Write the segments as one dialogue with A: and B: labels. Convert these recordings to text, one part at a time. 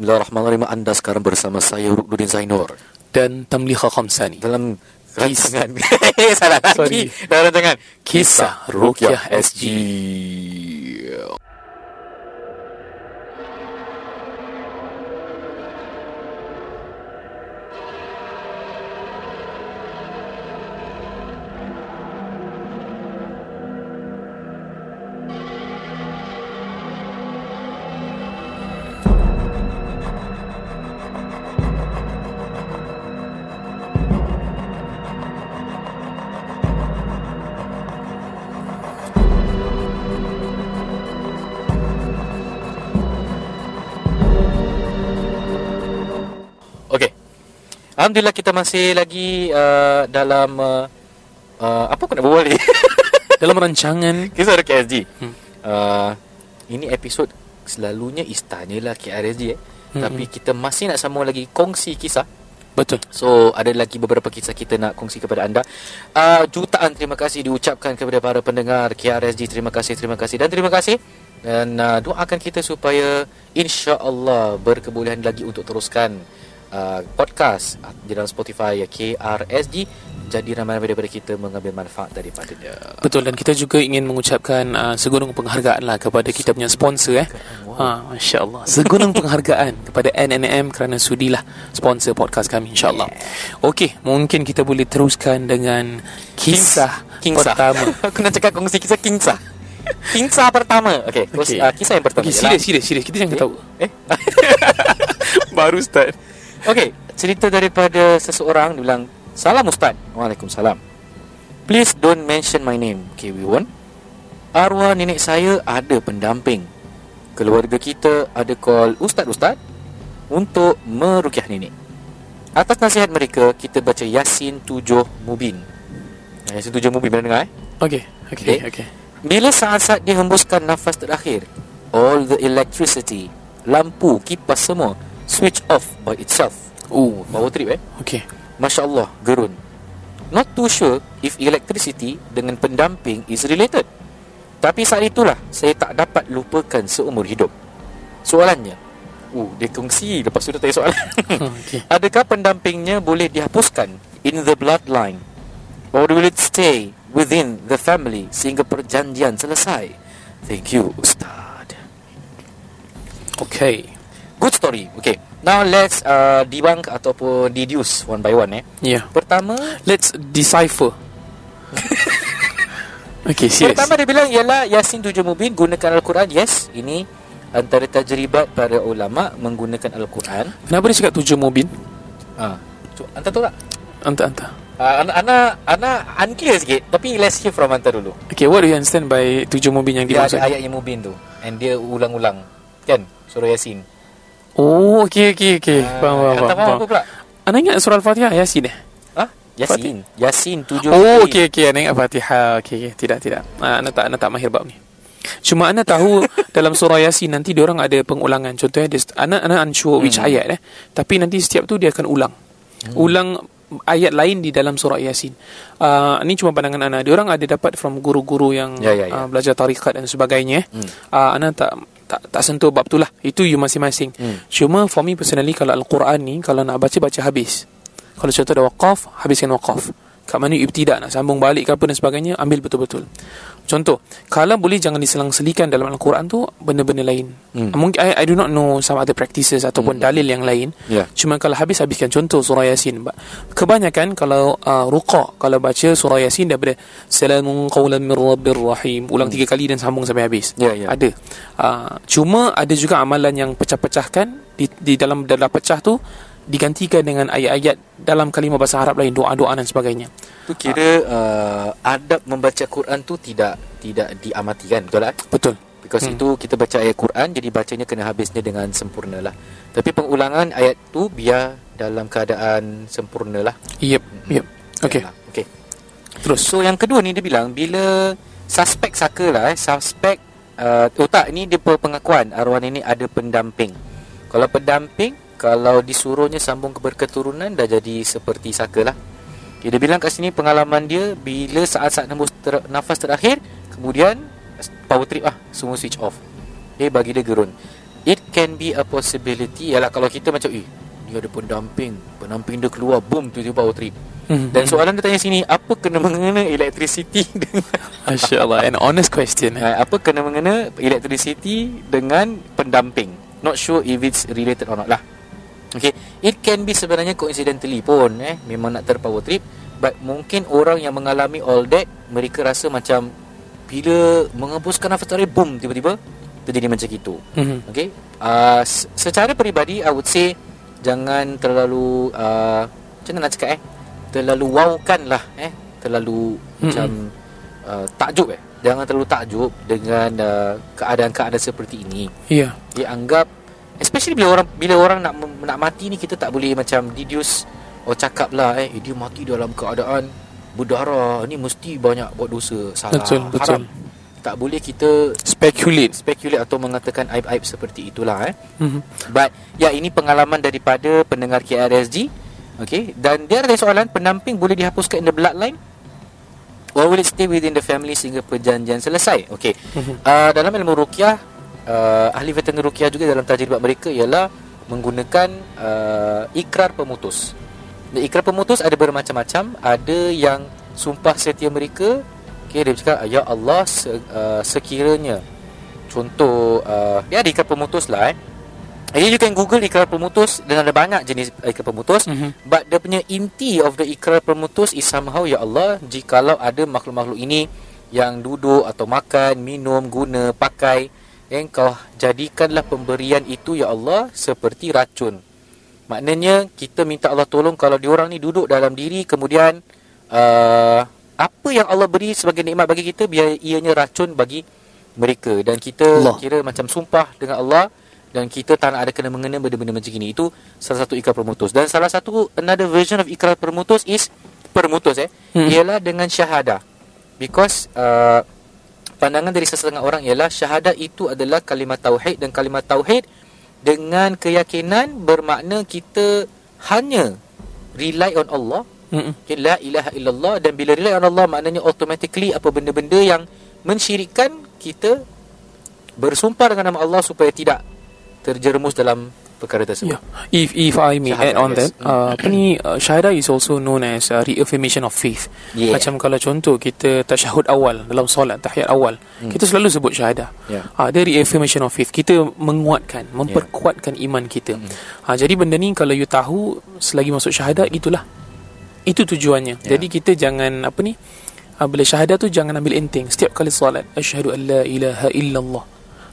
A: Bismillahirrahmanirrahim. Anda sekarang bersama saya Ruknudin Zainur.
B: Dan Tamliha Khamsani.
A: Dalam rancangan. Salah lagi.
B: Sorry.
A: Dalam rancangan
B: Kisah Rukyah SG
A: Alhamdulillah kita masih lagi uh, Dalam uh, uh, Apa aku nak berbual ni?
B: Dalam rancangan.
A: Kisah dari KSG
B: Hmm.
A: uh, Ini episod Selalunya istanya lah KRSG eh.
B: Hmm,
A: Tapi kita masih nak sambung lagi Kongsi kisah.
B: Betul.
A: So ada lagi beberapa kisah kita nak kongsi kepada anda. Uh, Jutaan terima kasih diucapkan kepada para pendengar KRSG Terima kasih, terima kasih. Dan terima kasih. Dan uh, doakan kita supaya InsyaAllah berkebolehan lagi untuk teruskan uh, Podcast di dalam Spotify ya, KRSG Jadi ramai-ramai daripada kita mengambil manfaat daripadanya.
B: Betul dan kita juga ingin mengucapkan uh, segunung penghargaan lah kepada kita punya sponsor eh. Ha, Masya Allah Segunung penghargaan kepada NNM kerana sudilah sponsor podcast kami insyaAllah. Okey, mungkin kita boleh teruskan dengan kisah
A: Kingsah.
B: pertama.
A: Aku nak cakap kongsi kisah Kingsah. Kingsah pertama. Okay, okay.
B: Okey.
A: Uh, kisah yang pertama
B: Okey,
A: ialah-
B: serius, serius, serius. Kita jangan tahu
A: Eh?
B: Baru start
A: Okey, cerita daripada seseorang dia bilang, "Salam ustaz." Waalaikumsalam. Please don't mention my name. Okay, we won't. Arwah nenek saya ada pendamping. Keluarga kita ada call ustaz-ustaz untuk merukyah nenek. Atas nasihat mereka, kita baca Yasin 7 Mubin. Yasin 7 Mubin, pernah dengar eh?
B: Okey,
A: Okey.
B: okey, okey
A: Bila saat-saat dia hembuskan nafas terakhir, all the electricity, lampu, kipas semua switch off by itself. Oh, power trip eh.
B: Okey
A: Masya Allah, gerun. Not too sure if electricity dengan pendamping is related. Tapi saat itulah saya tak dapat lupakan seumur hidup. Soalannya, uh, dia kongsi lepas tu dia tanya soalan.
B: Okey
A: Adakah pendampingnya boleh dihapuskan in the bloodline? Or will it stay within the family sehingga perjanjian selesai? Thank you, Ustaz.
B: Okey
A: Good story. Okay. Now let's uh, debunk ataupun deduce one by one eh.
B: Ya yeah.
A: Pertama,
B: Let's decipher Okay, serious
A: pertama dia bilang ialah Yasin tujuh mubin gunakan Al-Quran. Yes, ini antara tajribat para ulama menggunakan Al-Quran.
B: Kenapa dia cakap tujuh mubin?
A: Ah, ha. anta tahu tak?
B: Anta-anta
A: Uh, ana ana ana unclear sikit tapi let's hear from anta dulu.
B: Okay, what do you understand by tujuh mubin yang
A: Dia
B: dimaksud?
A: ada ayat yang mubin tu and dia ulang-ulang. Kan? Surah Yasin.
B: Oh, okay, okay, okay
A: Ah,
B: Faham, faham,
A: anta
B: faham,
A: faham. pula?
B: Anda ingat surah Al-Fatihah Yasin eh?
A: Ah, Yasin. Yasin tujuh.
B: Oh,
A: mubin.
B: okay, okay Anda ingat Fatihah Okay, okay Tidak, tidak ah, Anda tak, anda tak mahir bab ni Cuma anda tahu dalam surah Yasin nanti dia orang ada pengulangan. Contohnya dia anak anak unsure which
A: Hmm.
B: ayat eh. Tapi nanti setiap tu dia akan ulang. Ulang ayat lain di dalam surah Yasin. Uh, ini cuma pandangan. Dia orang ada dapat from guru-guru yang
A: Ya, ya, ya.
B: Uh, belajar tarikat dan sebagainya. eh.
A: Hmm.
B: Uh, anak tak tak tak sentuh bab tu lah. Itu you masing-masing.
A: Hmm.
B: Cuma for me personally kalau Al-Quran ni kalau nak baca baca habis. Kalau contoh ada waqaf, habiskan waqaf. Kat mana ibtidak nak sambung balik ke apa dan sebagainya, ambil betul-betul. Contoh, kalau boleh jangan diselang-selikan dalam Al-Quran tu benda-benda lain.
A: Hmm.
B: Mungkin I, I do not know some other practices ataupun
A: Hmm.
B: dalil yang lain.
A: Ya.
B: Cuma kalau habis habiskan contoh surah Yasin. Ba- Kebanyakan kalau uh, ruqa kalau baca surah Yasin daripada salamun qawlan min rabbir rahim ulang tiga kali dan sambung sampai habis.
A: Ya, ya.
B: Ada. Uh, cuma ada juga amalan yang pecah-pecahkan di, di dalam dalam pecah tu digantikan dengan ayat-ayat dalam kalimah bahasa Arab lain doa-doa dan sebagainya.
A: Tu kira uh, adab membaca Quran tu tidak tidak diamati kan betul tak?
B: Betul.
A: Because
B: Hmm.
A: itu kita baca ayat Quran jadi bacanya kena habisnya dengan sempurna lah. Tapi pengulangan ayat tu biar dalam keadaan sempurna lah.
B: Yep, yep. Okey.
A: Okay.
B: Terus.
A: So yang kedua ni dia bilang bila suspek saka lah eh, suspek uh, oh tak ni dia pengakuan arwah nenek ada pendamping. Kalau pendamping kalau disuruhnya sambung ke berketurunan dah jadi seperti saka lah. Okay, dia bilang kat sini pengalaman dia bila saat-saat nembus ter- nafas terakhir kemudian power trip lah semua switch off. Okay, bagi dia gerun. it can be a possibility Yalah kalau kita macam Eh dia ada pendamping Pendamping dia keluar Boom dia power trip
B: Mhm.
A: Dan soalan dia tanya sini Apa kena mengena electricity dengan
B: Masya Allah An honest question eh?
A: uh, Apa kena mengena electricity Dengan pendamping Not sure if it's related or not lah Okay It can be sebenarnya coincidentally pun eh Memang nak terpower trip But mungkin orang yang mengalami all that Mereka rasa macam Bila mengembuskan nafas tarik Boom tiba-tiba Terjadi macam itu
B: Mhm.
A: Okay uh, s- Secara peribadi I would say Jangan terlalu uh, Macam mana nak cakap eh Terlalu wowkan lah eh Terlalu
B: Mm-mm.
A: Macam uh, Takjub eh Jangan terlalu takjub Dengan uh, Keadaan-keadaan seperti ini
B: Ya
A: Dia anggap Especially bila orang Bila orang nak nak mati ni Kita tak boleh macam Deduce Oh cakap lah eh, eh Dia mati dalam keadaan Berdarah. Ni mesti banyak buat dosa. Salah.
B: Betul, betul.
A: Haram Tak boleh kita
B: Speculate.
A: Speculate atau mengatakan Aib-aib seperti itulah eh.
B: Mhm.
A: But Ya ini pengalaman daripada Pendengar KRSG Okay? Dan dia ada soalan Pendamping boleh dihapuskan in the bloodline? Or will it stay within the family Sehingga perjanjian selesai? Okay.
B: Mhm.
A: uh, Dalam ilmu rukyah uh, Ahli veteran rukyah juga Dalam tajribat mereka Ialah Menggunakan uh, Ikrar pemutus. Dan Ikrar pemutus ada bermacam-macam. Ada yang Sumpah setia mereka Okay dia cakap Ya Allah se, uh, Sekiranya Contoh uh, Dia ada ikrar pemutus lah eh. Okay, you can google ikrar pemutus Dan ada banyak jenis ikrar pemutus.
B: Mhm.
A: But dia punya inti of the ikrar pemutus is somehow Ya Allah Jikalau ada makhluk-makhluk ini Yang duduk atau makan, minum, guna, pakai Then kau jadikanlah pemberian itu Ya Allah Seperti racun. Maknanya kita minta Allah tolong Kalau diorang ni duduk dalam diri Kemudian uh, Apa yang Allah beri sebagai nikmat bagi kita Biar ianya racun bagi mereka. Dan kita
B: Allah.
A: kira macam sumpah dengan Allah dan kita tak nak ada kena mengena benda-benda macam ini itu salah satu ikrar permutus. Dan salah satu another version of ikrar permutus is permutus eh.
B: Hmm.
A: ialah dengan syahadah. Because uh, pandangan dari sesetengah orang ialah syahadah itu adalah kalimat tauhid dan kalimat tauhid dengan keyakinan bermakna kita hanya rely on Allah okay, la ilaha illallah dan bila rely on Allah maknanya automatically apa benda-benda yang mensyirikkan kita bersumpah dengan nama Allah supaya tidak terjerumus dalam perkara tersebut.
B: Yeah. If if I may
A: Syahadah,
B: add on
A: yes.
B: that, uh, apa ni uh, syahadah is also known as uh, reaffirmation of faith.
A: Yeah.
B: Macam kalau contoh kita tasyahud awal dalam solat tahiyat awal,
A: Hmm.
B: kita selalu sebut syahadah.
A: Yeah.
B: Ah, dia reaffirmation of faith. Kita menguatkan, memperkuatkan iman kita.
A: Hmm.
B: Ha, jadi benda ni kalau you tahu selagi masuk syahadah itulah. Itu tujuannya.
A: Yeah.
B: Jadi kita jangan apa ni? Uh, bila syahadah tu jangan ambil enteng. Setiap kali solat, asyhadu an la ilaha illallah.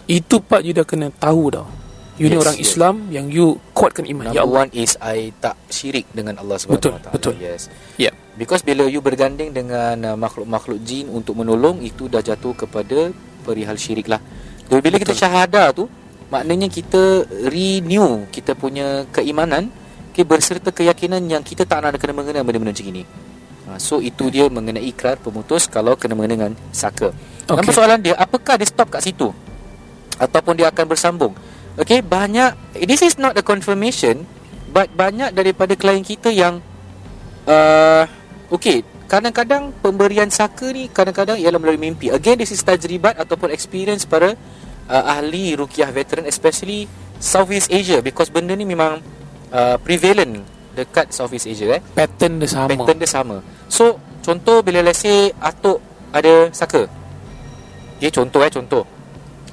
B: Itu part you dah kena tahu dah. You ni
A: Yes,
B: orang
A: yes.
B: Islam yang you kuatkan iman.
A: Number
B: ya Allah.
A: one is I tak syirik dengan Allah Subhanahu
B: Betul,
A: Wa
B: betul.
A: Yes.
B: Ya.
A: Because bila you berganding dengan uh, makhluk-makhluk jin untuk menolong itu dah jatuh kepada perihal syirik lah. Jadi bila kita syahadah tu maknanya kita renew kita punya keimanan okay, berserta keyakinan yang kita tak nak kena mengena benda-benda macam ini. Ha, so itu dia mengenai ikrar pemutus kalau kena mengena dengan saka. Okay. Nombor soalan dia apakah dia stop kat situ? Ataupun dia akan bersambung? Okay, banyak this is not a confirmation but banyak daripada klien kita yang uh, okay, kadang-kadang pemberian saka ni kadang-kadang ialah melalui mimpi. Again this is tajribat ataupun experience para uh, ahli ruqyah veteran especially Southeast Asia because benda ni memang uh, prevalent dekat Southeast Asia eh.
B: Pattern dia sama.
A: Pattern dia sama. So, contoh bila let's say atuk ada saka. Okay, contoh eh, contoh.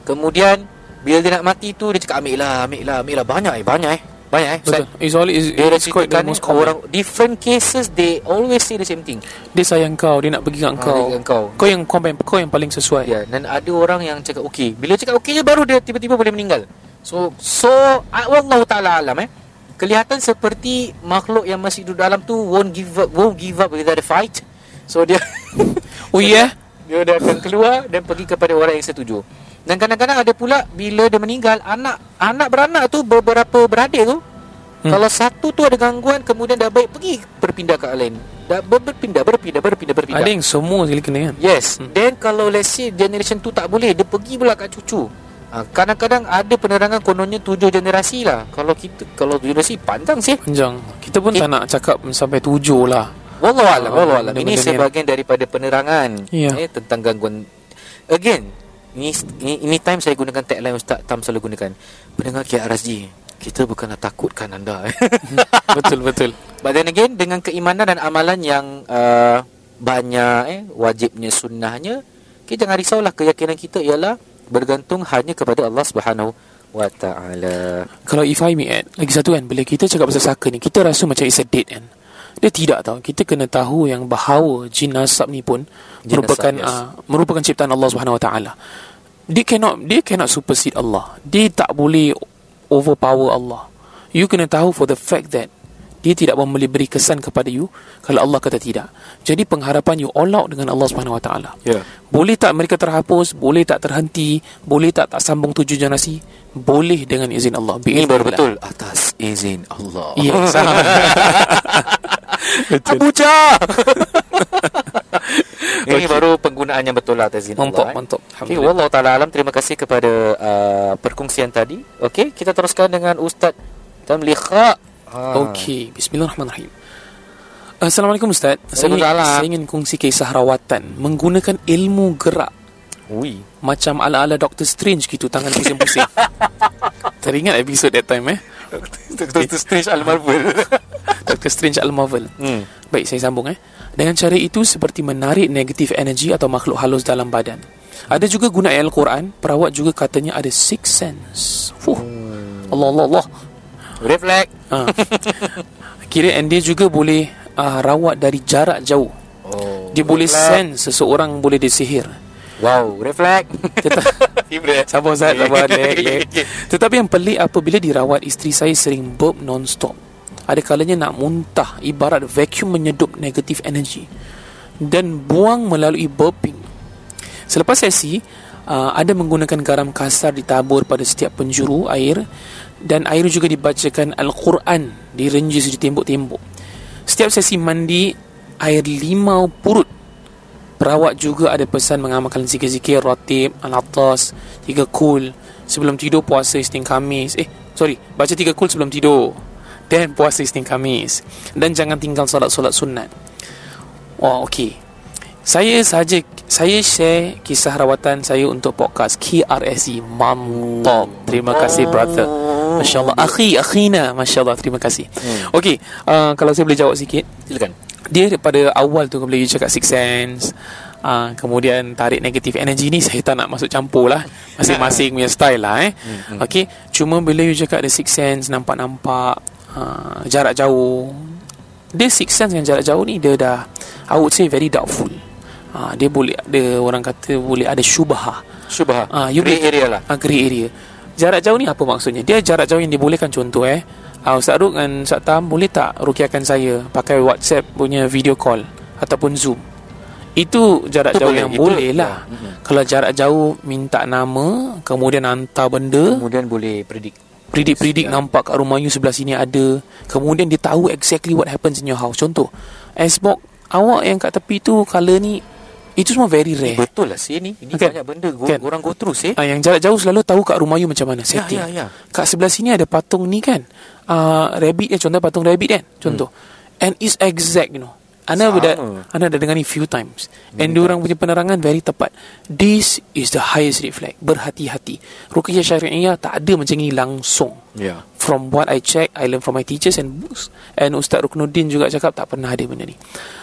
A: Kemudian bila dia nak mati tu dia cakap ambil lah, ambil lah, ambil lah banyak eh, banyak eh. Banyak eh.
B: Betul. It's all is
A: Dia
B: it's quite the most common.
A: orang different cases they always say the same thing.
B: Dia sayang kau, dia nak pergi kat
A: Ah,
B: kau.
A: kat kau.
B: Kau yang kau yang kau yang paling sesuai.
A: Ya, dan ada orang yang cakap okey. Bila cakap okey je baru dia tiba-tiba boleh meninggal. So so ah, wallahu taala alam eh. Kelihatan seperti makhluk yang masih duduk dalam tu won't give up won't give up without a fight. So dia
B: Oh ya?
A: dia dia akan keluar dan pergi kepada orang yang setuju. Dan kadang-kadang ada pula bila dia meninggal anak anak beranak tu beberapa beradik tu hmm. kalau satu tu ada gangguan kemudian dah baik pergi berpindah ke lain. Dah ber- berpindah berpindah berpindah berpindah.
B: Ada yang semua sekali kena kan?
A: Yes. Hmm. Then kalau let's say generation tu tak boleh, dia pergi pula kat cucu. Ha, kadang-kadang ada penerangan kononnya tujuh generasi lah. Kalau kita kalau tujuh generasi panjang sih.
B: Panjang. Kita pun
A: Eh.
B: tak nak cakap sampai tujuh lah.
A: Wallahu alam,
B: Ah,
A: wallahu alam. Ini sebahagian daripada penerangan
B: Ya.
A: eh, tentang gangguan. Again, ini, ini, ini time saya gunakan tagline Ustaz Tam selalu gunakan. Pendengar KRSG, kita bukanlah takutkan anda.
B: betul betul.
A: But then again, dengan keimanan dan amalan yang uh, banyak, eh, wajibnya, sunnahnya, kita jangan risaulah keyakinan kita ialah bergantung hanya kepada Allah Subhanahu wa taala.
B: Kalau if I may add Lagi satu kan Bila kita cakap pasal saka ni Kita rasa macam it's a date kan Dia tidak tahu Kita kena tahu yang bahawa Jin nasab ni pun
A: Jin
B: Merupakan
A: nasab, yes.
B: uh, Merupakan ciptaan Allah Subhanahu Wa Taala. Dia cannot Dia cannot supersede Allah Dia tak boleh Overpower Allah You kena tahu for the fact that dia tidak boleh beri kesan kepada you kalau Allah kata tidak. Jadi pengharapan you all out dengan Allah Subhanahu Wa Taala.
A: Ya.
B: Boleh tak mereka terhapus? Boleh tak terhenti? Boleh tak tak sambung tujuh generasi? Boleh dengan izin Allah.
A: Ini baru betul atas izin Allah.
B: Yes. betul.
A: Ini baru penggunaan yang betul lah atas izin
B: Mantap,
A: Allah. eh.
B: mantap.
A: Okey, wallahu taala alam. Terima kasih kepada uh, perkongsian tadi. Okey, kita teruskan dengan Ustaz Tamlikha. Ha.
B: Okey, bismillahirrahmanirrahim. Assalamualaikum Ustaz. Saya, saya ingin kongsi kisah rawatan menggunakan ilmu gerak
A: Ui.
B: macam ala-ala Doctor Strange gitu tangan pusing-pusing. Teringat episod that time eh?
A: Doctor Strange Al Marvel.
B: Doctor Strange Al-Marvel.
A: hmm.
B: Baik, saya sambung eh. Dengan cara itu seperti menarik negatif energi atau makhluk halus dalam badan. Ada juga guna ayat Al-Quran, perawat juga katanya ada six sense. Fuh. Allah Allah Allah.
A: Reflect.
B: Ha. Kira and dia juga boleh uh, rawat dari jarak jauh.
A: Oh.
B: Dia boleh
A: reflect.
B: sense seseorang boleh disihir.
A: Wow, reflect.
B: Tetap-. Sabar Ustaz, sabar lek, lek. Tetapi yang pelik apabila dirawat isteri saya sering burp non-stop. Ada kalanya nak muntah ibarat vacuum menyedup negatif energi dan buang melalui burping. Selepas sesi, uh, ada menggunakan garam kasar ditabur pada setiap penjuru air dan air juga dibacakan Al-Quran direnjis di tembok-tembok. Setiap sesi mandi, air limau purut Perawat juga ada pesan mengamalkan zikir-zikir ratib, al-atas, tiga kul. Sebelum tidur puasa Isnin Khamis. Eh, sorry, baca tiga kul sebelum tidur. Dan puasa Isnin Khamis. Dan jangan tinggal solat-solat sunat. Wah, okey. Saya saja saya share kisah rawatan saya untuk podcast KRSE. Mantap. Terima kasih brother. Masya Allah Akhi, akhina Masya Allah, terima kasih
A: Hmm.
B: Okey, uh, kalau saya boleh jawab sikit
A: Silakan.
B: dia daripada awal tu bila you cakap six sense uh, kemudian tarik negatif energy ni saya tak nak masuk campur lah masing-masing punya style lah eh
A: Hmm, hmm.
B: okay cuma bila you cakap ada six sense nampak-nampak uh, jarak jauh. Dia six sense dengan jarak jauh ni dia dah I would say very doubtful. Uh, dia boleh ada orang kata boleh ada syubhah.
A: Syubha.
B: Ah, you
A: Grey
B: boleh-
A: area lah.
B: uh, grey area. Jarak jauh ni apa maksudnya? Dia jarak jauh yang dibolehkan contoh eh. Uh, Ustaz Ruk dan Ustaz Tam boleh tak rukiakan saya pakai WhatsApp punya video call ataupun Zoom? Itu jarak
A: Itu
B: jauh
A: boleh,
B: yang
A: itu-
B: boleh lah.
A: Ya, mm-mm.
B: kalau jarak jauh minta nama kemudian hantar benda.
A: Kemudian boleh predict.
B: Predik-predik
A: Ya.
B: nampak kat rumah you sebelah sini ada Kemudian dia tahu exactly what happens in your house Contoh Xbox awak yang kat tepi tu Color ni Itu semua very rare
A: Betul lah sih ni. Ini
B: Kan?
A: banyak benda go,
B: Kan?
A: orang go through sih.
B: Ah, yang jarak jauh selalu tahu kat rumah you macam mana
A: Ya,
B: setting.
A: ya, ya.
B: Kat sebelah sini ada patung ni kan. Uh, rabbit ya contoh patung rabbit kan. Contoh. And it's exact you know. Anda
A: Sama.
B: dah anda dah dengar ni few times. And diorang punya penerangan very tepat. This is the highest red flag. Berhati-hati. Ruqyah syariah tak ada macam ni langsung.
A: Ya.
B: From what I check, I learn from my teachers and books. And Ustaz Ruknuddin juga cakap tak pernah ada benda ni.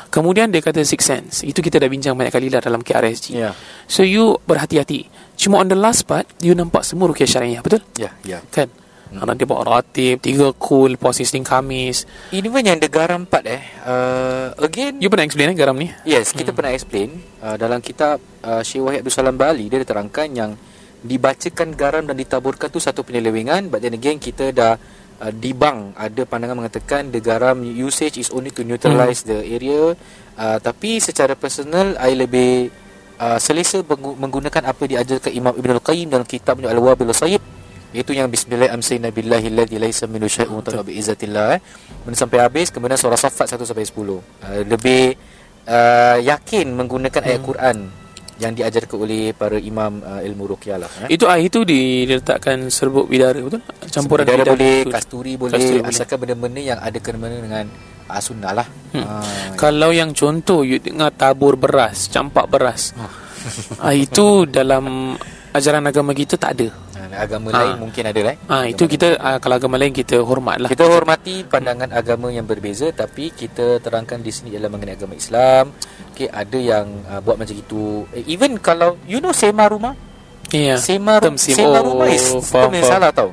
B: Kemudian dia kata six sense. Itu kita dah bincang banyak kali lah dalam KRSG.
A: Ya.
B: So you berhati-hati. Cuma on the last part, you nampak semua rukiah syariah, betul?
A: Ya, ya.
B: Kan? Anak dia bawa ratib, tiga kul, puasa Isnin Khamis.
A: Ini pun yang the garam part eh. Uh, again,
B: You pernah explain eh garam ni?
A: Yes, kita hmm. pernah explain uh, dalam kitab uh, Syekh Wahid Abdul Salam Bali dia ada terangkan yang dibacakan garam dan ditaburkan tu satu penyelewengan but then again kita dah uh, dibang ada pandangan mengatakan the garam usage is only to neutralize hmm. the area uh, tapi secara personal I lebih uh, selesa menggunakan apa diajarkan Imam Ibn Al-Qayyim dalam kitabnya Al-Wabil Sayyid itu yang bismillah amsayna billahi alladhi laysa minhu syai'un ta'ala bi izzatillah eh. Kemudian sampai habis kemudian surah Saffat 1 sampai 10. Uh, lebih uh, yakin menggunakan ayat Quran yang diajarkan oleh para imam uh, ilmu ruqyah lah eh.
B: Itu air tu diletakkan serbuk bidara, betul? Campuran
A: Bidara
B: bidara.
A: boleh,
B: betul.
A: kasturi boleh,
B: Kasturi boleh.
A: asalkan benda-benda yang ada kena dengan uh, sunnah lah.
B: Hmm.
A: Ah,
B: Kalau yang contoh you dengar tabur beras, campak beras.
A: Oh.
B: ah, itu dalam ajaran agama kita tak ada.
A: Ha, agama
B: Ha.
A: lain mungkin ada lah.
B: Ah itu kita ah, kalau agama lain kita hormat lah.
A: Kita hormati pandangan agama yang berbeza tapi kita terangkan di sini ialah mengenai agama Islam. Okey, ada yang uh, buat macam itu. Eh, even kalau you know sema rumah,
B: Ya.
A: sema, ru-
B: Term sim.
A: sema
B: Oh,
A: rumah is
B: faham,
A: term yang
B: faham.
A: salah tau.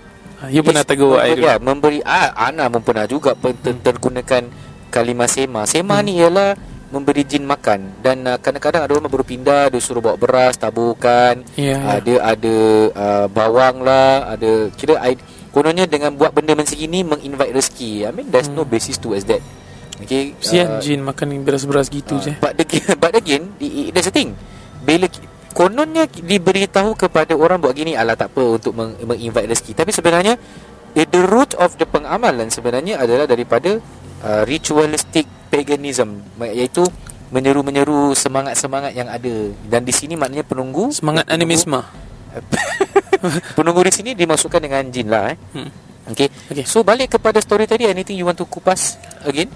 B: You pernah tegur I dulu.
A: Ya, memberi ah, Ana pun pernah juga ter- tergunakan kalimah sema. Sema
B: Hmm.
A: ni ialah memberi jin makan. Dan uh, kadang-kadang ada orang baru pindah dia suruh bawa beras taburkan
B: Ya, ya.
A: ada ada uh, bawang lah ada kira I, kononnya dengan buat benda macam ini menginvite rezeki. I mean there's no basis towards that. Okay
B: Sian
A: uh,
B: jin makan beras-beras gitu
A: uh,
B: je.
A: but again but again there's a thing. Bila kononnya diberitahu kepada orang buat gini alah tak apa untuk meng, menginvite rezeki. Tapi sebenarnya the, the root of the pengamalan sebenarnya adalah daripada uh, ritualistic paganism iaitu menyeru-menyeru semangat-semangat yang ada dan di sini maknanya penunggu
B: Semangat
A: penunggu-
B: animisme.
A: penunggu di sini dimasukkan dengan jin lah eh.
B: Hmm.
A: Okay.
B: Okay.
A: So balik kepada story tadi anything you want to kupas again?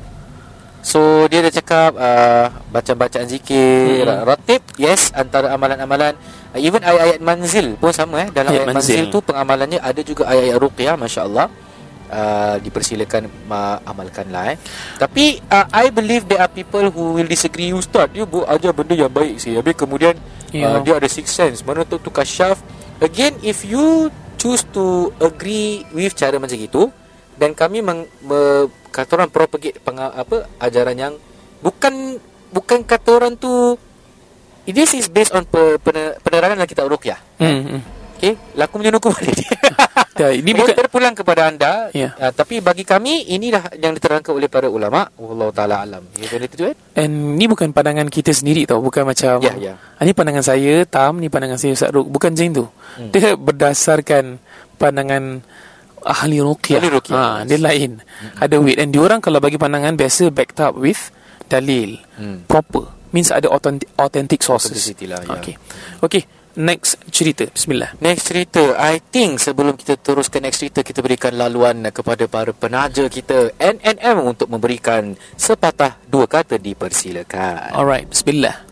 A: So dia dah cakap uh, bacaan-bacaan zikir,
B: Hmm.
A: ratib, yes antara amalan-amalan uh, even ayat-ayat manzil pun sama eh dalam
B: Ayat
A: ayat, manzil.
B: manzil.
A: tu pengamalannya ada juga ayat-ayat ruqyah masya-Allah. Uh, dipersilakan uh, amalkanlah eh. Tapi uh, I believe there are people who will disagree Ustaz dia buat ajar benda yang baik sih Habis kemudian
B: Ya.
A: uh, dia ada six sense Mana tu tu kasyaf Again if you choose to agree with cara macam itu Dan kami meng, me, kata orang propagate penga, apa ajaran yang Bukan bukan kata orang tu This is based on pe, pener, penerangan dalam kitab Ruqyah
B: Hmm. Hmm.
A: Okay Laku menyenuku balik? Dia
B: Tak, ini
A: ini
B: bukan
A: terpulang kepada anda.
B: Ya.
A: uh, Tapi bagi kami Inilah yang diterangkan oleh para ulama. Allah Ta'ala alam. Ya boleh tu kan
B: And ni bukan pandangan kita sendiri tau. Bukan macam
A: Ya, ya.
B: Ah, Ni pandangan saya Tam Ni pandangan saya Ustaz Ruk. Bukan macam tu.
A: Hmm.
B: Dia berdasarkan Pandangan Ahli ruqyah.
A: Ahli ruqyah,
B: ha,
A: yes.
B: Dia lain Ada weight. And diorang kalau bagi pandangan Biasa backed up with Dalil.
A: Hmm.
B: Proper. Means ada authentic, authentic sources.
A: Lah, ya.
B: Okay. Okay Next cerita. Bismillah.
A: Next cerita. I think sebelum kita teruskan next cerita Kita berikan laluan kepada para penaja kita NNM untuk memberikan Sepatah dua kata dipersilakan.
B: Alright Bismillah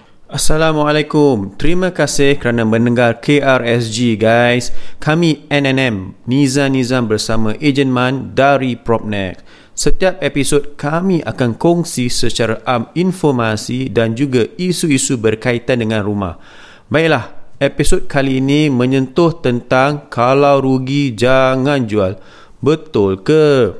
C: Assalamualaikum. Terima kasih kerana mendengar KRSG guys. Kami NNM Niza Nizam bersama Ejen Man dari Propnex. Setiap episod kami akan kongsi secara am informasi dan juga isu-isu berkaitan dengan rumah. Baiklah, episod kali ini menyentuh tentang kalau rugi jangan jual. Betul ke?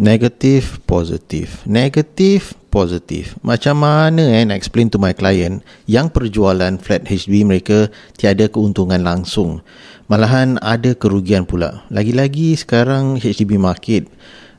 D: Negatif, positif. Negatif, positif. Macam mana eh nak explain to my client yang perjualan flat HDB mereka tiada keuntungan langsung. Malahan ada kerugian pula. Lagi-lagi sekarang HDB market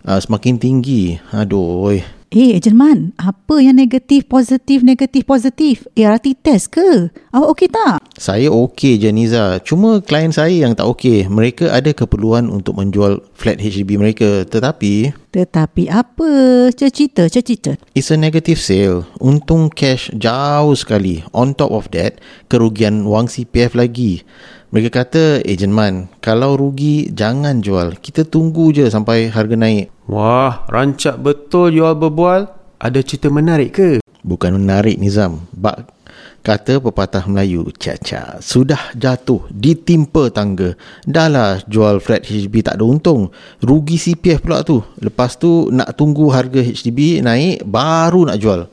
D: uh, semakin tinggi. Aduh, oi.
E: Eh, Ejen Man, apa yang negatif, positif, negatif, positif? ART test ke? Awak okey tak?
D: Saya okey je Niza. Cuma klien saya yang tak okey. Mereka ada keperluan untuk menjual flat HDB mereka. Tetapi
E: Tetapi apa? Cerita, cerita.
D: It's a negative sale. Untung cash jauh sekali. On top of that, kerugian wang CPF lagi. Mereka kata, Ejen Man, kalau rugi jangan jual. Kita tunggu je sampai harga naik.
C: Wah, rancak betul jual berbual. Ada cerita menarik ke?
D: Bukan menarik Nizam. Bak kata pepatah Melayu, caca sudah jatuh ditimpa tangga. Dah lah jual flat HDB tak ada untung. Rugi CPF pula tu. Lepas tu nak tunggu harga HDB naik baru nak jual.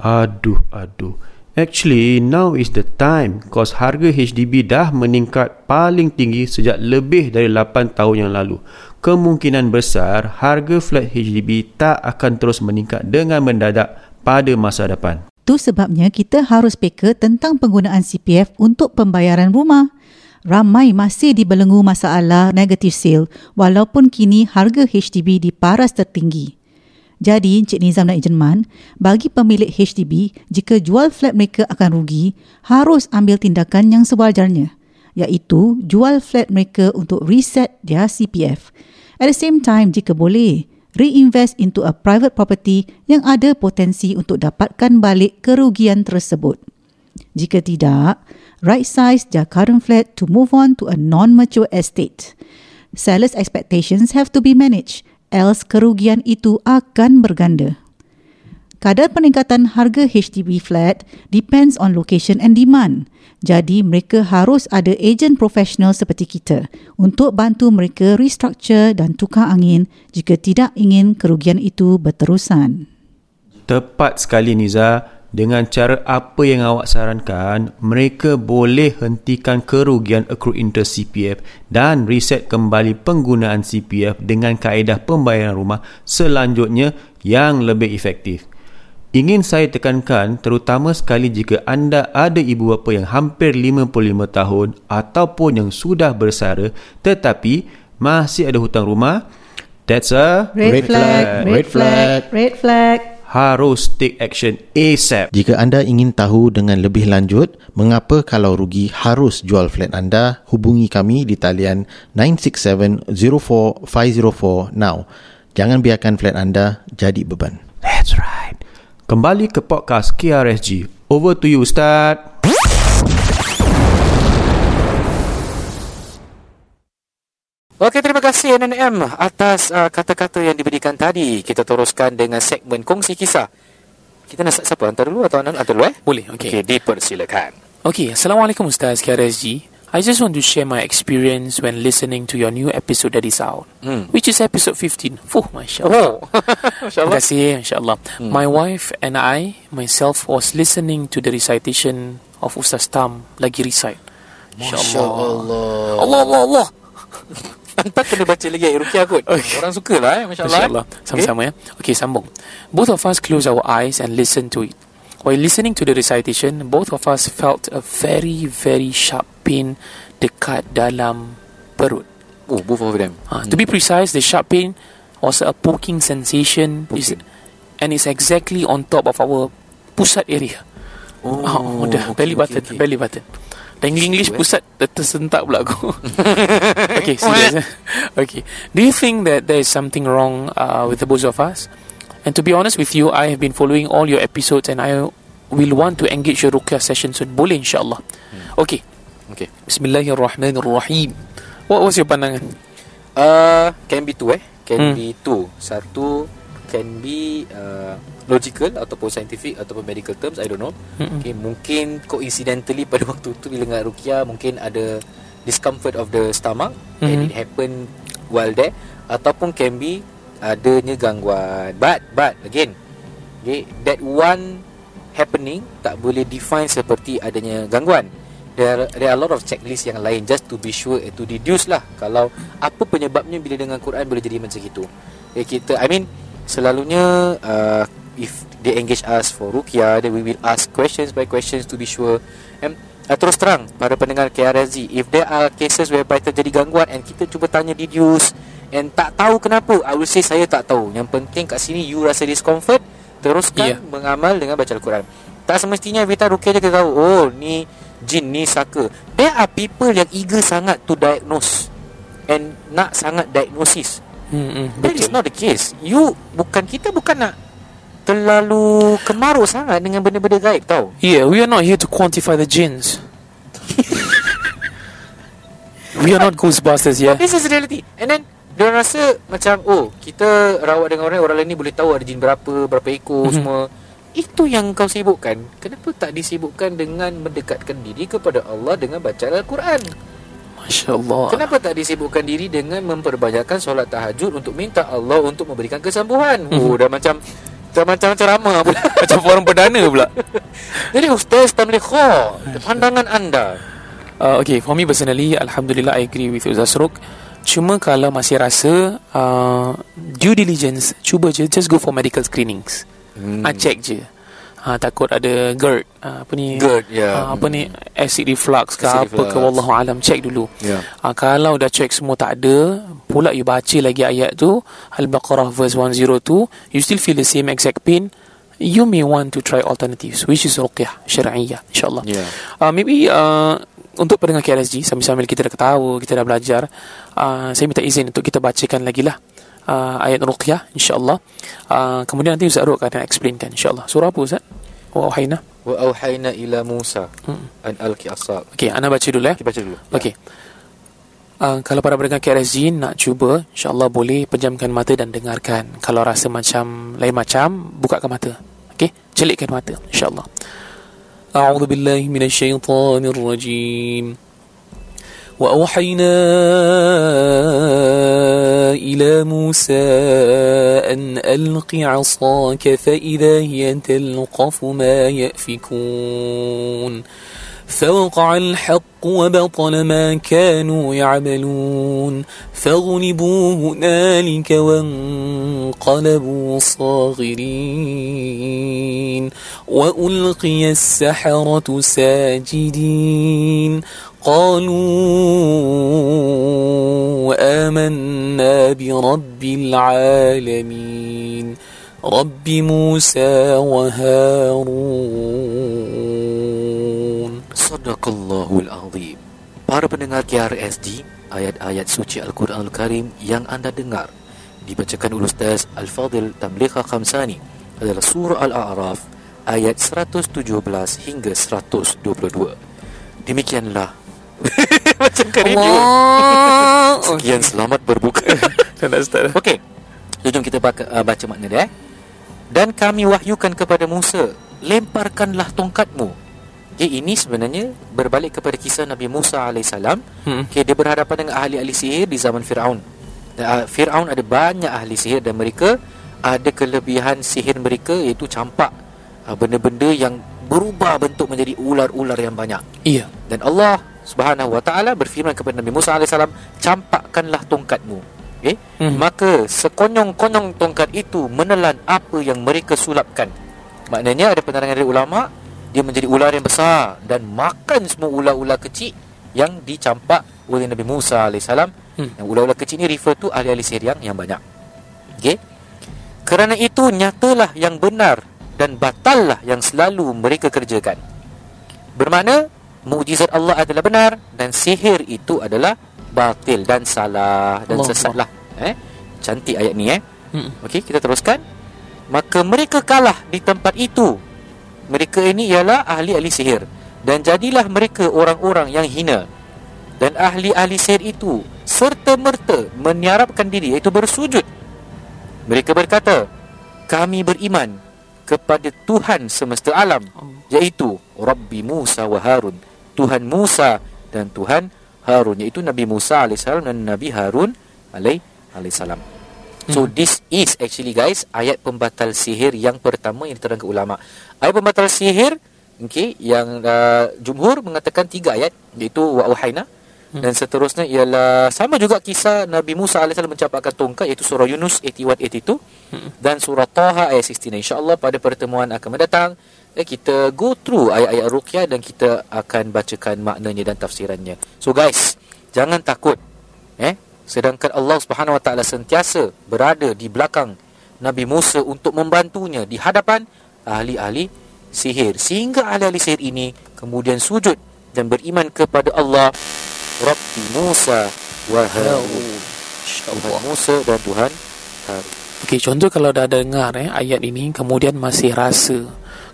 C: Aduh, aduh. Actually, now is the time cause harga HDB dah meningkat paling tinggi sejak lebih dari 8 tahun yang lalu. Kemungkinan besar harga flat HDB tak akan terus meningkat dengan mendadak pada masa depan.
E: Tu sebabnya kita harus peka tentang penggunaan CPF untuk pembayaran rumah. ramai masih dibelenggu masalah negative sale walaupun kini harga HDB diparas tertinggi. Jadi, Encik Nizam dan Ejen Man, bagi pemilik HDB, jika jual flat mereka akan rugi, harus ambil tindakan yang sewajarnya, iaitu jual flat mereka untuk reset their CPF. At the same time, jika boleh, reinvest into a private property yang ada potensi untuk dapatkan balik kerugian tersebut. Jika tidak, right size their current flat to move on to a non-mature estate. Sellers' expectations have to be managed, else kerugian itu akan berganda. Kadar peningkatan harga HDB flat depends on location and demand. Jadi mereka harus ada ejen profesional seperti kita untuk bantu mereka restructure dan tukar angin jika tidak ingin kerugian itu berterusan.
C: Tepat sekali Niza. Dengan cara apa yang awak sarankan, mereka boleh hentikan kerugian accrued interest CPF dan reset kembali penggunaan CPF dengan kaedah pembayaran rumah selanjutnya yang lebih efektif. Ingin saya tekankan terutama sekali jika anda ada ibu bapa yang hampir 55 tahun ataupun yang sudah bersara tetapi masih ada hutang rumah, that's a
E: Red, flag, red flag, red flag.
C: Harus take action ASAP.
D: Jika anda ingin tahu dengan lebih lanjut mengapa kalau rugi harus jual flat anda, hubungi kami di talian 967-04-504 now. Jangan biarkan flat anda jadi beban.
C: That's right. Kembali ke podcast KRSG. Over to you, Ustaz.
A: Okey, terima kasih NNM atas uh, kata-kata yang diberikan tadi. Kita teruskan dengan segmen kongsi kisah. Kita nak siapa? Hantar dulu atau hantar dulu eh?
B: Boleh, okey.
A: Okey, dipersilakan.
B: Okay, Assalamualaikum Ustaz KRSG. I just want to share my experience when listening to your new episode that is out,
A: Hmm.
B: which is episode 15. Fuh, Masya Allah.
A: Oh, Masya
B: Terima kasih, Masya Allah. My wife and I, myself, was listening to the recitation of Ustaz Tam lagi recite. Masya
A: Masya
B: Allah.
A: Allah.
B: Allah, Allah, Allah.
A: Hantar kena baca lagi ayat Rukiah kot. Orang suka lah eh. Masya Allah.
B: Masya Allah. Sama-sama ya. Okay, sambung. Both of us close our eyes and listen to it. While listening to the recitation, both of us felt a very, very sharp pain dekat dalam perut.
A: Oh, both of them.
B: Uh, To be precise, the sharp pain was a poking sensation, Is,
A: Poking.
B: and it's exactly on top of our pusat area.
A: Oh,
B: Oh, the
A: okay,
B: belly
A: okay,
B: button,
A: okay.
B: belly button. Dan English pusat ter- tersentak pula aku. okay, serious. eh? okay. Do you think that there is something wrong uh, with the both of us? And to be honest with you, I have been following all your episodes and I will want to engage your Ruqyah session soon. Boleh insyaAllah. Okay.
A: Okay.
B: Bismillahirrahmanirrahim. What was your pandangan?
A: Uh, can be two eh. Can
B: Hmm.
A: be two. Satu can be uh, logical ataupun scientific ataupun medical terms. I don't know.
B: Mm-mm.
A: Okay, mungkin coincidentally pada waktu tu bila dengar Rukia mungkin ada discomfort of the stomach mm-hmm. and it happen while there ataupun can be adanya gangguan. But but again, okay, that one happening tak boleh define seperti adanya gangguan. There, there are a lot of checklist yang lain just to be sure to deduce lah kalau apa penyebabnya bila dengan Quran boleh jadi macam itu. Okay, kita I mean selalunya uh, if they engage us for ruqyah then we will ask questions by questions to be sure. And uh, terus terang para pendengar KRSG if there are cases whereby terjadi gangguan and kita cuba tanya deduce and tak tahu kenapa I will say saya tak tahu. Yang penting kat sini you rasa discomfort teruskan
B: Yeah.
A: mengamal dengan baca Al-Quran. Tak semestinya time ruqyah je kita tahu oh ni jin ni saka. There are people yang eager sangat to diagnose and nak sangat diagnosis
B: Hmm,
A: That is not the case. You bukan kita bukan nak terlalu kemaruk sangat dengan benda-benda gaib tau.
B: Yeah, we are not here to quantify the jinns. we are not Ghostbusters, yeah.
A: This is reality. And then dia rasa macam oh, kita rawat dengan orang orang lain ni boleh tahu ada jin berapa, berapa ekor
B: Mhm.
A: semua. Itu yang kau sibukkan. Kenapa tak disibukkan dengan mendekatkan diri kepada Allah dengan baca Al-Quran?
B: Masya Allah.
A: Kenapa tak disibukkan diri dengan memperbanyakkan solat tahajud untuk minta Allah untuk memberikan kesembuhan? Oh, dah macam dah macam ceramah pula.
B: Macam forum perdana pula.
A: Jadi Ustaz Tamlikha, pandangan anda.
B: Uh, okay, for me personally, Alhamdulillah, I agree with Ustaz Ruk. Cuma kalau masih rasa uh, due diligence, cuba je, just go for medical screenings. Hmm. Ah, check je. Ha, takut ada GERD ha, apa ni
A: GERD, ya.
B: ha, apa ni acid reflux ke
A: Acid
B: apa ke
A: reflux.
B: wallahu alam check dulu
A: Ya.
B: ha, kalau dah check semua tak ada pula you baca lagi ayat tu al-baqarah verse 102 you still feel the same exact pain you may want to try alternatives which is ruqyah syar'iyyah insyaallah
A: Ya.
B: uh, maybe uh, untuk pendengar KRSG sambil-sambil kita dah ketawa kita dah belajar uh, saya minta izin untuk kita bacakan lagi lah uh, ayat ruqyah insyaallah. Uh, kemudian nanti Ustaz Ruk akan explainkan insyaallah. Surah apa Ustaz? Wa auhayna?
A: Wa auhayna ila Musa hmm. an alqi asab
B: okey ana baca dulu eh?
A: ya Kita baca dulu. Ya.
B: Okey. Ya. uh, kalau para pendengar KRSG nak cuba insyaallah boleh pejamkan mata dan dengarkan. Kalau rasa macam lain macam bukakan mata. Okey? Celikkan mata insyaallah. A'udhu billahi minasyaitanirrajim. rajim وأوحينا إلى موسى أن ألق عصاك فإذا هي تلقف ما يأفكون. فوقع الحق وبطل ما كانوا يعملون. فغلبوا هنالك وانقلبوا صاغرين. وألقي السحرة ساجدين. قالوا آمنا برب العالمين. رب موسى وهارون.
A: Sadaqallahul Azim. Para pendengar KRSG, ayat-ayat suci Al-Quranul Karim yang anda dengar dibacakan oleh Ustaz Al-Fadil Tamliha Khamsani adalah surah Al-A'raf ayat 117 hingga 122. Demikianlah macam radio. Sekian selamat berbuka.
B: Start
A: Okey. Jom kita baca, uh, baca makna dia. eh. Dan kami wahyukan kepada Musa, lemparkanlah tongkatmu. Okay, ini sebenarnya berbalik kepada kisah Nabi Musa AS.
B: Hmm.
A: Okay, dia berhadapan dengan ahli-ahli sihir di zaman Fir'aun. Uh, Fir'aun ada banyak ahli sihir dan mereka ada kelebihan sihir mereka iaitu campak uh, benda-benda yang berubah bentuk menjadi ular-ular yang banyak.
B: Iya
A: Dan Allah Subhanahu Wa Taala berfirman kepada Nabi Musa AS, campakkanlah tongkatmu. Okay?
B: Hmm.
A: Maka sekonyong-konyong tongkat itu menelan apa yang mereka sulapkan. Maknanya ada penerangan dari ulama, dia menjadi ular yang besar dan makan semua ular-ular kecil yang dicampak oleh Nabi Musa AS.
B: Hmm.
A: Yang ular-ular kecil ni refer to ahli-ahli sihir yang, yang banyak. Okay? Kerana itu nyatalah yang benar dan batallah yang selalu mereka kerjakan. Bermakna mukjizat Allah adalah benar dan sihir itu adalah batil dan salah dan
B: Allah
A: sesatlah. Eh? Cantik ayat ni eh.
B: Hmm.
A: Okey, kita teruskan. Maka mereka kalah di tempat itu. Mereka ini ialah ahli-ahli sihir dan jadilah mereka orang-orang yang hina. Dan ahli-ahli sihir itu serta merta menyarapkan diri iaitu bersujud. Mereka berkata, kami beriman kepada Tuhan semesta alam iaitu Rabbi Musa wa Harun. Tuhan Musa dan Tuhan Harun iaitu Nabi Musa AS dan Nabi Harun alaihissalam. So this is actually guys ayat pembatal sihir yang pertama yang diterangkan ulama. Ayat pembatal sihir okay, yang uh, jumhur mengatakan tiga ayat iaitu wa auhayna dan seterusnya ialah sama juga kisah Nabi Musa AS mencampakkan tongkat iaitu surah Yunus 81 82 dan surah Taha ayat 69 insyaallah pada pertemuan akan mendatang eh, kita go through ayat-ayat ruqyah dan kita akan bacakan maknanya dan tafsirannya. So guys, jangan takut. Eh, sedangkan Allah Subhanahu Wa Taala sentiasa berada di belakang Nabi Musa untuk membantunya di hadapan ahli-ahli sihir sehingga ahli-ahli sihir ini kemudian sujud dan beriman kepada Allah Rabbi Musa wa Harun. Tuhan Musa dan Tuhan Harun.
B: Okey, contoh kalau dah dengar eh, ayat ini kemudian masih rasa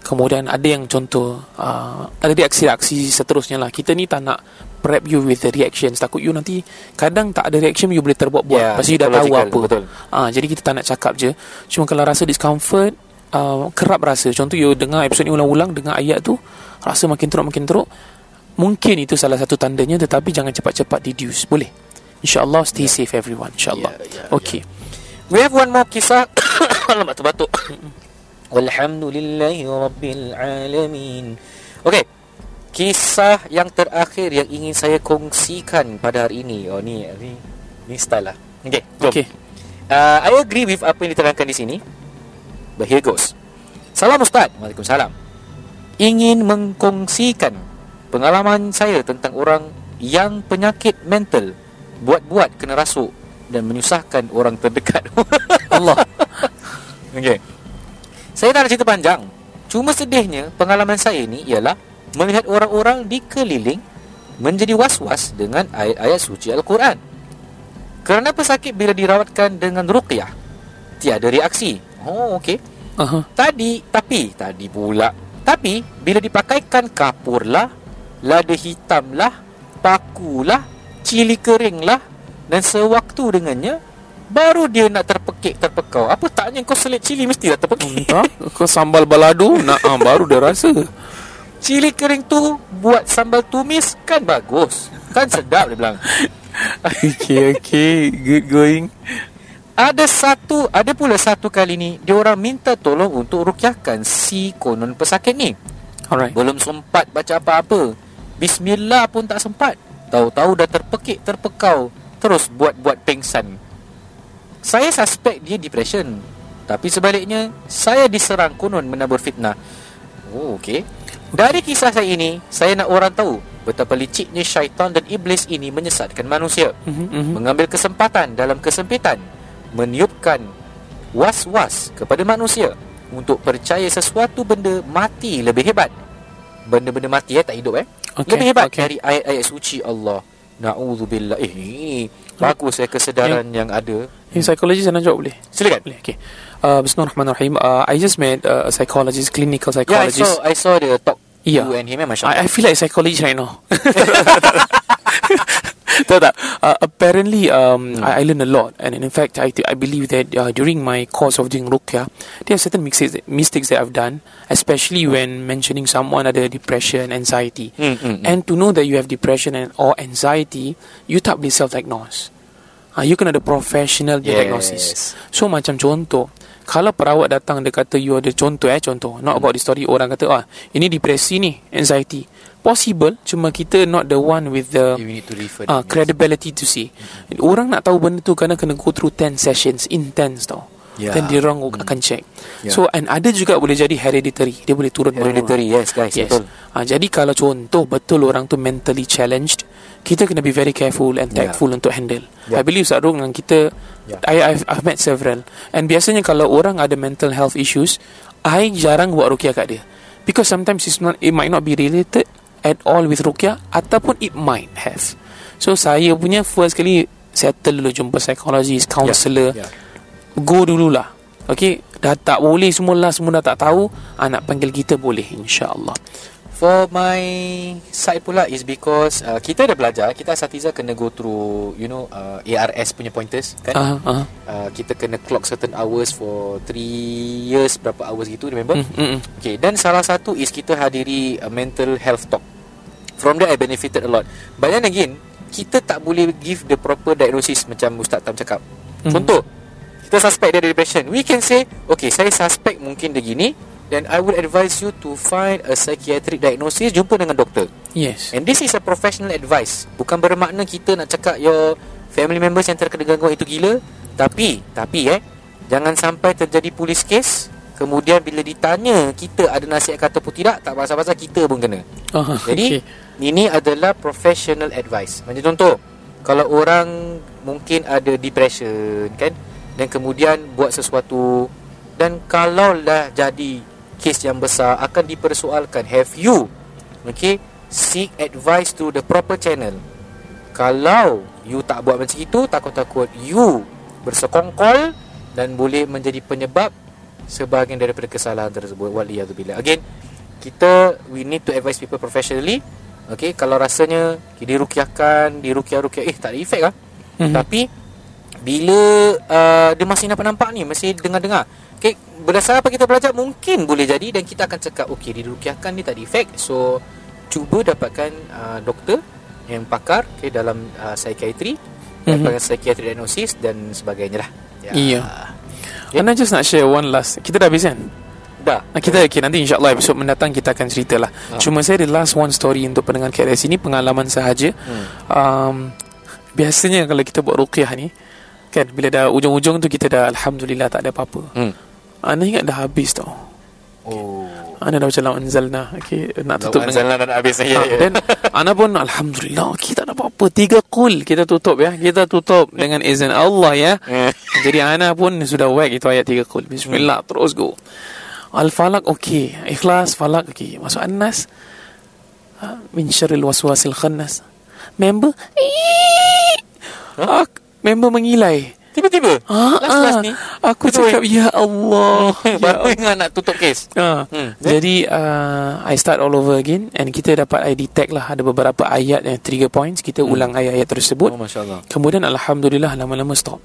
B: kemudian ada yang contoh uh, ada reaksi-reaksi seterusnya lah kita ni tak nak prep you with the reactions. Takut you nanti kadang tak ada reaction you boleh terbuat-buat.
A: Ya,
B: pasti you dah tahu apa.
A: betul.
B: Ah, jadi kita tak nak cakap je. Cuma kalau rasa discomfort uh, kerap rasa. Contoh you dengar episod ni ulang-ulang dengar ayat tu rasa makin teruk makin teruk mungkin itu salah satu tandanya tetapi jangan cepat-cepat deduce. Boleh? InsyaAllah stay safe everyone. InsyaAllah.
A: Ya, ya,
B: Okay.
A: We have one more kisah. Alamak terbatuk. Walhamdulillahi Rabbil Alamin. Okay Kisah yang terakhir yang ingin saya kongsikan pada hari ini. Oh ni Ni, ni style lah. Okay jom.
B: Okay
A: uh, I agree with apa yang diterangkan di sini. But here goes. Salam Ustaz. Waalaikumsalam. Ingin mengkongsikan Pengalaman saya tentang orang Yang penyakit mental Buat-buat kena rasuk Dan menyusahkan orang terdekat. Allah. Okay Saya tak ada cerita panjang. Cuma sedihnya Pengalaman saya ni Ialah Melihat orang-orang di keliling Menjadi was-was Dengan ayat-ayat suci Al-Quran. Kerana pesakit bila dirawatkan dengan ruqyah Tiada reaksi. Oh okey.
B: Aha.
A: Tadi Tapi Tadi pula. Tapi Bila dipakaikan kapur lah Lada hitam lah Paku lah Cili kering lah Dan sewaktu dengannya Baru dia nak terpekik terpekau. Apa taknya kau selit cili Mesti dah terpekik.
B: Entah Kau sambal balado Nak ah, baru dia rasa
A: Cili kering tu Buat sambal tumis Kan bagus. Kan sedap dia bilang.
B: Okay okay. Good going.
A: Ada satu Ada pula satu kali ni Dia orang minta tolong Untuk rukyahkan Si konon pesakit ni.
B: Alright.
A: Belum sempat baca apa-apa. Bismillah pun tak sempat. Tahu-tahu dah terpekik terpekau. Terus buat-buat pengsan. Saya suspek dia depression. Tapi sebaliknya Saya diserang konon menabur fitnah. Oh okey Dari kisah saya ini Saya nak orang tahu Betapa liciknya syaitan dan iblis ini Menyesatkan manusia.
B: Mhm,
A: Mengambil kesempatan dalam kesempitan Meniupkan Was-was kepada manusia Untuk percaya sesuatu benda mati lebih hebat. Benda-benda mati eh tak hidup eh?
B: Okay,
A: Lebih hebat
B: okay.
A: dari ayat-ayat suci Allah. Na'udzubillah. Eh ini Bagus eh kesedaran yang ada.
B: Yang psychologist nak jawab boleh?
A: Silakan.
B: Boleh, okay. Uh, Bismillahirrahmanirrahim. Uh, I just met uh, a psychologist, clinical
A: Yeah, I
B: psychologist.
A: saw I saw the talk
B: Yeah.
A: You and him eh Masya
B: I, I feel like psychologist right now. tak. Uh, apparently, um, I, I learned a lot, and in fact, I I believe that uh, during my course of doing ruqya, there are certain mistakes mistakes that I've done, especially when mentioning someone ada depression, anxiety,
A: hmm.
B: and to know that you have depression and or anxiety, you tak boleh self-diagnose. Uh, you kena ada professional
A: Yes.
B: diagnosis. So macam contoh, kalau perawat datang dia kata you ada contoh eh contoh, not about the story orang kata ah ini depresi ni, anxiety. Possible cuma kita not the one with the
A: You need to refer
B: uh, credibility to see. Orang nak tahu benda tu kerana kena go through 10 sessions intense tau.
A: Yeah.
B: Then dia orang akan check.
A: Yeah.
B: So and ada juga boleh jadi hereditary. Dia boleh turun
A: Hereditary yes guys
B: Yes.
A: Betul
B: Ha, jadi kalau contoh betul orang tu mentally challenged, kita kena be very careful and
A: Yeah.
B: tactful untuk handle.
A: Yeah.
B: I believe Sarung dengan kita,
A: Yeah.
B: I, I've, I've met several. And biasanya kalau orang ada mental health issues, I jarang buat rukyah kat dia. Because sometimes it's not, it might not be related at all with rukyah ataupun it might have. So saya punya first kali settle dulu jumpa psychologist, counselor.
A: yeah.
B: Go dululah. Okay, dah tak boleh semualah, semua dah tak tahu, ah, nak panggil kita boleh insya-Allah.
A: For my side pula is because uh, kita dah belajar kita asatiza kena go through you know uh, ARS punya pointers kan
B: Ah, ah.
A: uh, kita kena clock certain hours for 3 years berapa hours gitu remember
B: Mm, mm, mm.
A: okay dan salah satu is kita hadiri a mental health talk from there I benefited a lot but then again kita tak boleh give the proper diagnosis macam Ustaz Tam cakap
B: Mhm.
A: contoh kita suspect dia ada depression. We can say okay saya suspect mungkin dia gini then I would advise you to find a psychiatric diagnosis jumpa dengan doktor.
B: Yes.
A: And this is a professional advice. Bukan bermakna kita nak cakap Your family members yang terkena gangguan itu gila. Tapi Tapi eh Jangan sampai terjadi polis case Kemudian bila ditanya Kita ada nasihat kata pun tidak? Tak pasal-pasal kita pun kena.
B: Ah,
A: Jadi
B: okay.
A: Ini adalah professional advice. Macam contoh Kalau orang Mungkin ada depression Kan Dan kemudian Buat sesuatu. Dan kalau dah jadi Kes yang besar Akan dipersoalkan Have you? Okay Seek advice to the proper channel. Kalau You tak buat macam itu Takut-takut You Bersekongkol Dan boleh menjadi penyebab Sebahagian daripada kesalahan tersebut. Waliyahzubillah Again Kita We need to advise people professionally. Okay Kalau rasanya Dirukiahkan Dirukiah-rukiah Eh tak ada efek
B: Mhm.
A: mm-hmm. Tapi Bila uh, Dia masih nampak-nampak ni Masih dengar-dengar Okay Berdasarkan apa kita belajar Mungkin boleh jadi Dan kita akan cakap Okay dirukiahkan ni tak ada efek So Cuba dapatkan uh, Doktor Yang pakar okay, Dalam uh, psikiatri
B: Mhm.
A: Dapatkan psikiatri diagnosis Dan sebagainya lah ya.
B: Iya.
A: Okay.
B: And I just nak share one last. Kita dah habis kan?
A: Dah
B: Nah, kita okay, nanti insyaAllah episod mendatang kita akan cerita lah.
A: Ah.
B: Cuma saya ada last one story untuk pendengar KRS ini pengalaman sahaja.
A: Hmm.
B: Um, biasanya kalau kita buat ruqyah ni kan bila dah ujung-ujung tu kita dah alhamdulillah tak ada apa-apa.
A: Hmm.
B: Anda ingat dah habis tau.
A: Oh.
B: Ana dah baca lam anzalna. Okey, nak tutup
A: Tutup
B: dengan
A: dan habis ya.
B: Ha, dan ana pun alhamdulillah kita tak ada apa-apa. Tiga kul kita tutup ya. Kita tutup dengan izin Allah ya. Jadi ana pun sudah whack itu ayat tiga kul. Bismillah terus go. Al-Falaq okey. Ikhlas Falaq okey. Masuk An-Nas. Ha, Min syarril waswasil khannas. Member ha? Member mengilai.
A: Tiba-tiba.
B: Ah,
A: last last
B: ah,
A: ni.
B: Aku
A: Betul.
B: cakap ya Allah. ya
A: Baru ingat nak tutup kes.
B: Ha.
A: Hmm.
B: Jadi uh, I start all over again and kita dapat I detect lah ada beberapa ayat yang trigger points kita
A: Hmm.
B: ulang ayat-ayat tersebut.
A: Oh, Masya Allah.
B: Kemudian alhamdulillah lama-lama stop.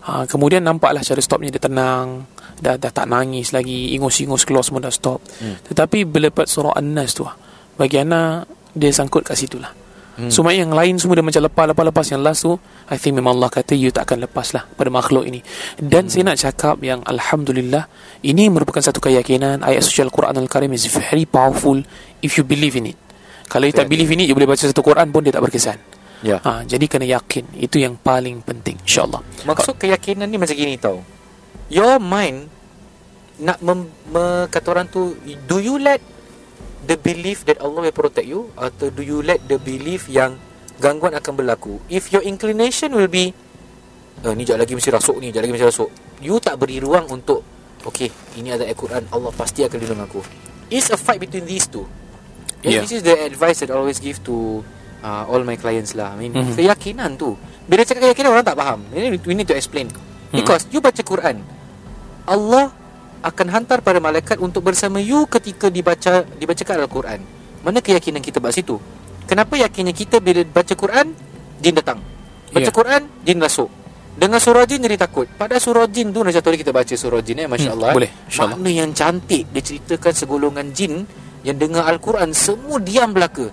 B: Ha, kemudian nampaklah cara stopnya dia tenang, dah dah tak nangis lagi, ingus-ingus keluar semua dah stop.
A: Hmm.
B: Tetapi bila lepas surah An-Nas tu, ah, bagi Ana dia sangkut kat situ lah. Hmm. So maknanya yang lain semua dia macam lepas-lepas-lepas Yang last tu I think memang Allah kata You tak akan lepas lah Pada makhluk ini Dan hmm. saya nak cakap yang Alhamdulillah Ini merupakan satu keyakinan Ayat suci Al-Quran Al-Karim Is very powerful If you believe in it Kalau you tak believe in it You boleh baca satu Quran pun Dia tak berkesan
A: Ya.
B: ha, Jadi kena yakin Itu yang paling penting InsyaAllah
A: Maksud keyakinan ni macam gini tau. Your mind nak mem, me, kata orang tu do you let the belief that Allah will protect you atau do you let the belief yang gangguan akan berlaku? If your inclination will be uh, ni jap lagi mesti rasuk ni, jap lagi mesti rasuk. You tak beri ruang untuk okay, ini ada Al-Quran, Allah pasti akan lindung aku. It's a fight between these two. And
B: Yeah.
A: This is the advice that I always give to uh, all my clients lah. I mean,
B: Mhm.
A: mm-hmm. keyakinan tu. Bila cakap keyakinan orang tak faham. We need, to explain. Because you baca Quran, Allah akan hantar para malaikat untuk bersama you ketika dibaca dibacakan Al-Quran. Mana keyakinan kita buat situ? Kenapa yakinnya kita bila baca Quran, jin datang. Baca
B: Ya.
A: Quran, jin masuk. Dengan surah jin jadi takut. Pada surah jin tu Satu hari kita baca surah jin eh Masya
B: Hmm,
A: Allah
B: boleh, insyaAllah.
A: Makna yang cantik Dia ceritakan segolongan jin Yang dengar Al-Quran Semua diam belaka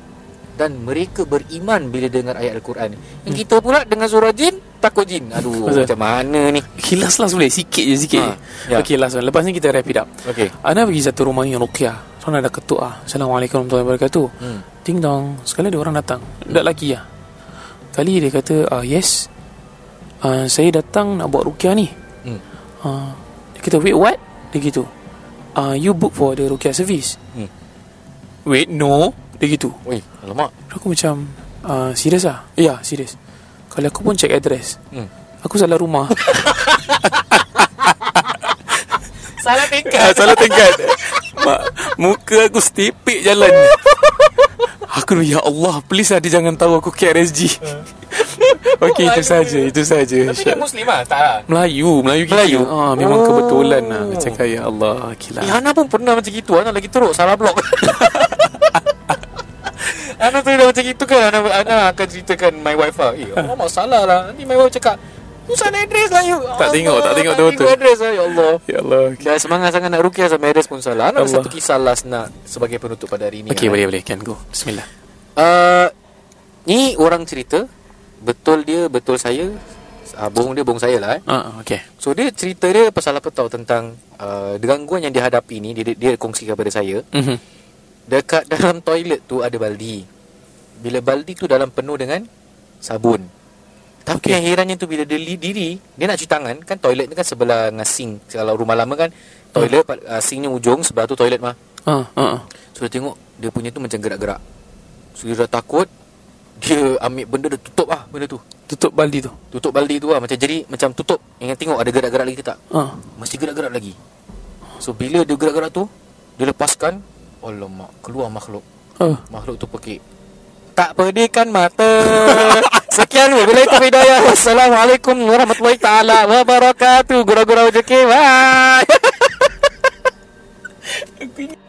A: Dan mereka beriman Bila dengar ayat Al-Quran Yang kita pula dengan surah jin Takut jin. Aduh
B: Hmm. Betul.
A: macam mana ni?
B: Kilas lah boleh Sikit je sikit.
A: Ha, ya.
B: Okay last one. Lepas ni kita wrap it up.
A: Okay
B: Ana pergi satu rumah yang Ruqyah Seorang ada ketuk ah. Assalamualaikum warahmatullahi wabarakatuh.
A: Hmm.
B: Ding dong Sekali ada orang datang. Tak lelaki lah Kali dia kata ah, Yes. Ah, Saya datang nak buat Ruqyah ni.
A: Hmm.
B: ah, Dia kata wait what? Dia gitu. Ah, You book for the Ruqyah service.
A: Hmm.
B: Wait no. Dia gitu.
A: Oi, alamak.
B: Aku macam uh, Serius lah Ya serius Kalau aku pun check address
A: Hmm.
B: Aku salah rumah.
A: Salah
B: Ah,
A: tingkat
B: salah tingkat. Mak, Muka aku setipik jalan. Aku Ya Allah Please lah dia jangan tahu aku KRSG Okey itu saja Itu saja
A: Tapi dia Muslim lah Tak? Lah
B: Melayu Melayu kita.
A: Melayu?
B: ah, Memang
A: Oh.
B: kebetulan lah. Cakap Ya Allah Gila
A: Eh, Hana pun pernah macam gitu. Hana lagi teruk Salah blok Ana tu dah macam itu kan? Ana, Ana akan ceritakan my wife lah. Eh Allah masalah lah. Nanti my wife cakap salah address lah you.
B: Tak tengok, tak tengok betul-betul.
A: tengok address lah Ya Allah.
B: Ya Allah
A: Dah semangat sangat nak rukiah sampai address pun salah. Ana ada
B: Allah.
A: satu kisah last nak Sebagai penutup pada hari ini.
B: Okey
A: Ana.
B: boleh boleh. Can go. Bismillah.
A: Uh, Ni orang cerita Betul dia Betul saya. Uh, Bohong dia Bohong saya lah eh.
B: Ah, Okay.
A: So dia cerita dia Pasal apa tahu Tentang uh, Gangguan yang dihadapi ni Dia, dia kongsikan kepada saya.
B: Mm-hmm.
A: Dekat dalam toilet tu ada baldi. Bila baldi tu dalam penuh dengan sabun. Tapi okay. yang herannya tu bila dia diri, dia nak cuci tangan, kan toilet ni kan sebelah dengan sink. Kalau rumah lama kan toilet hmm. uh, sinknya ujung, sebelah tu toilet mah.
B: ah, ah, ah.
A: So dia tengok dia punya tu macam gerak-gerak. So dia dah takut, dia ambil benda dia tutup ah benda tu.
B: Tutup baldi tu
A: Tutup baldi tu lah macam jadi macam tutup. Yang tengok ada gerak-gerak lagi ke tak?
B: ah.
A: Mesti gerak-gerak lagi. So bila dia gerak-gerak tu, dia lepaskan, alamak, keluar makhluk.
B: ah.
A: Makhluk tu pekik tak pedihkan mata. Sekian wabillahi taufiq hidayah. Assalamualaikum warahmatullahi ta'ala Wabarakatuh. Gura-gura rezeki. Bye.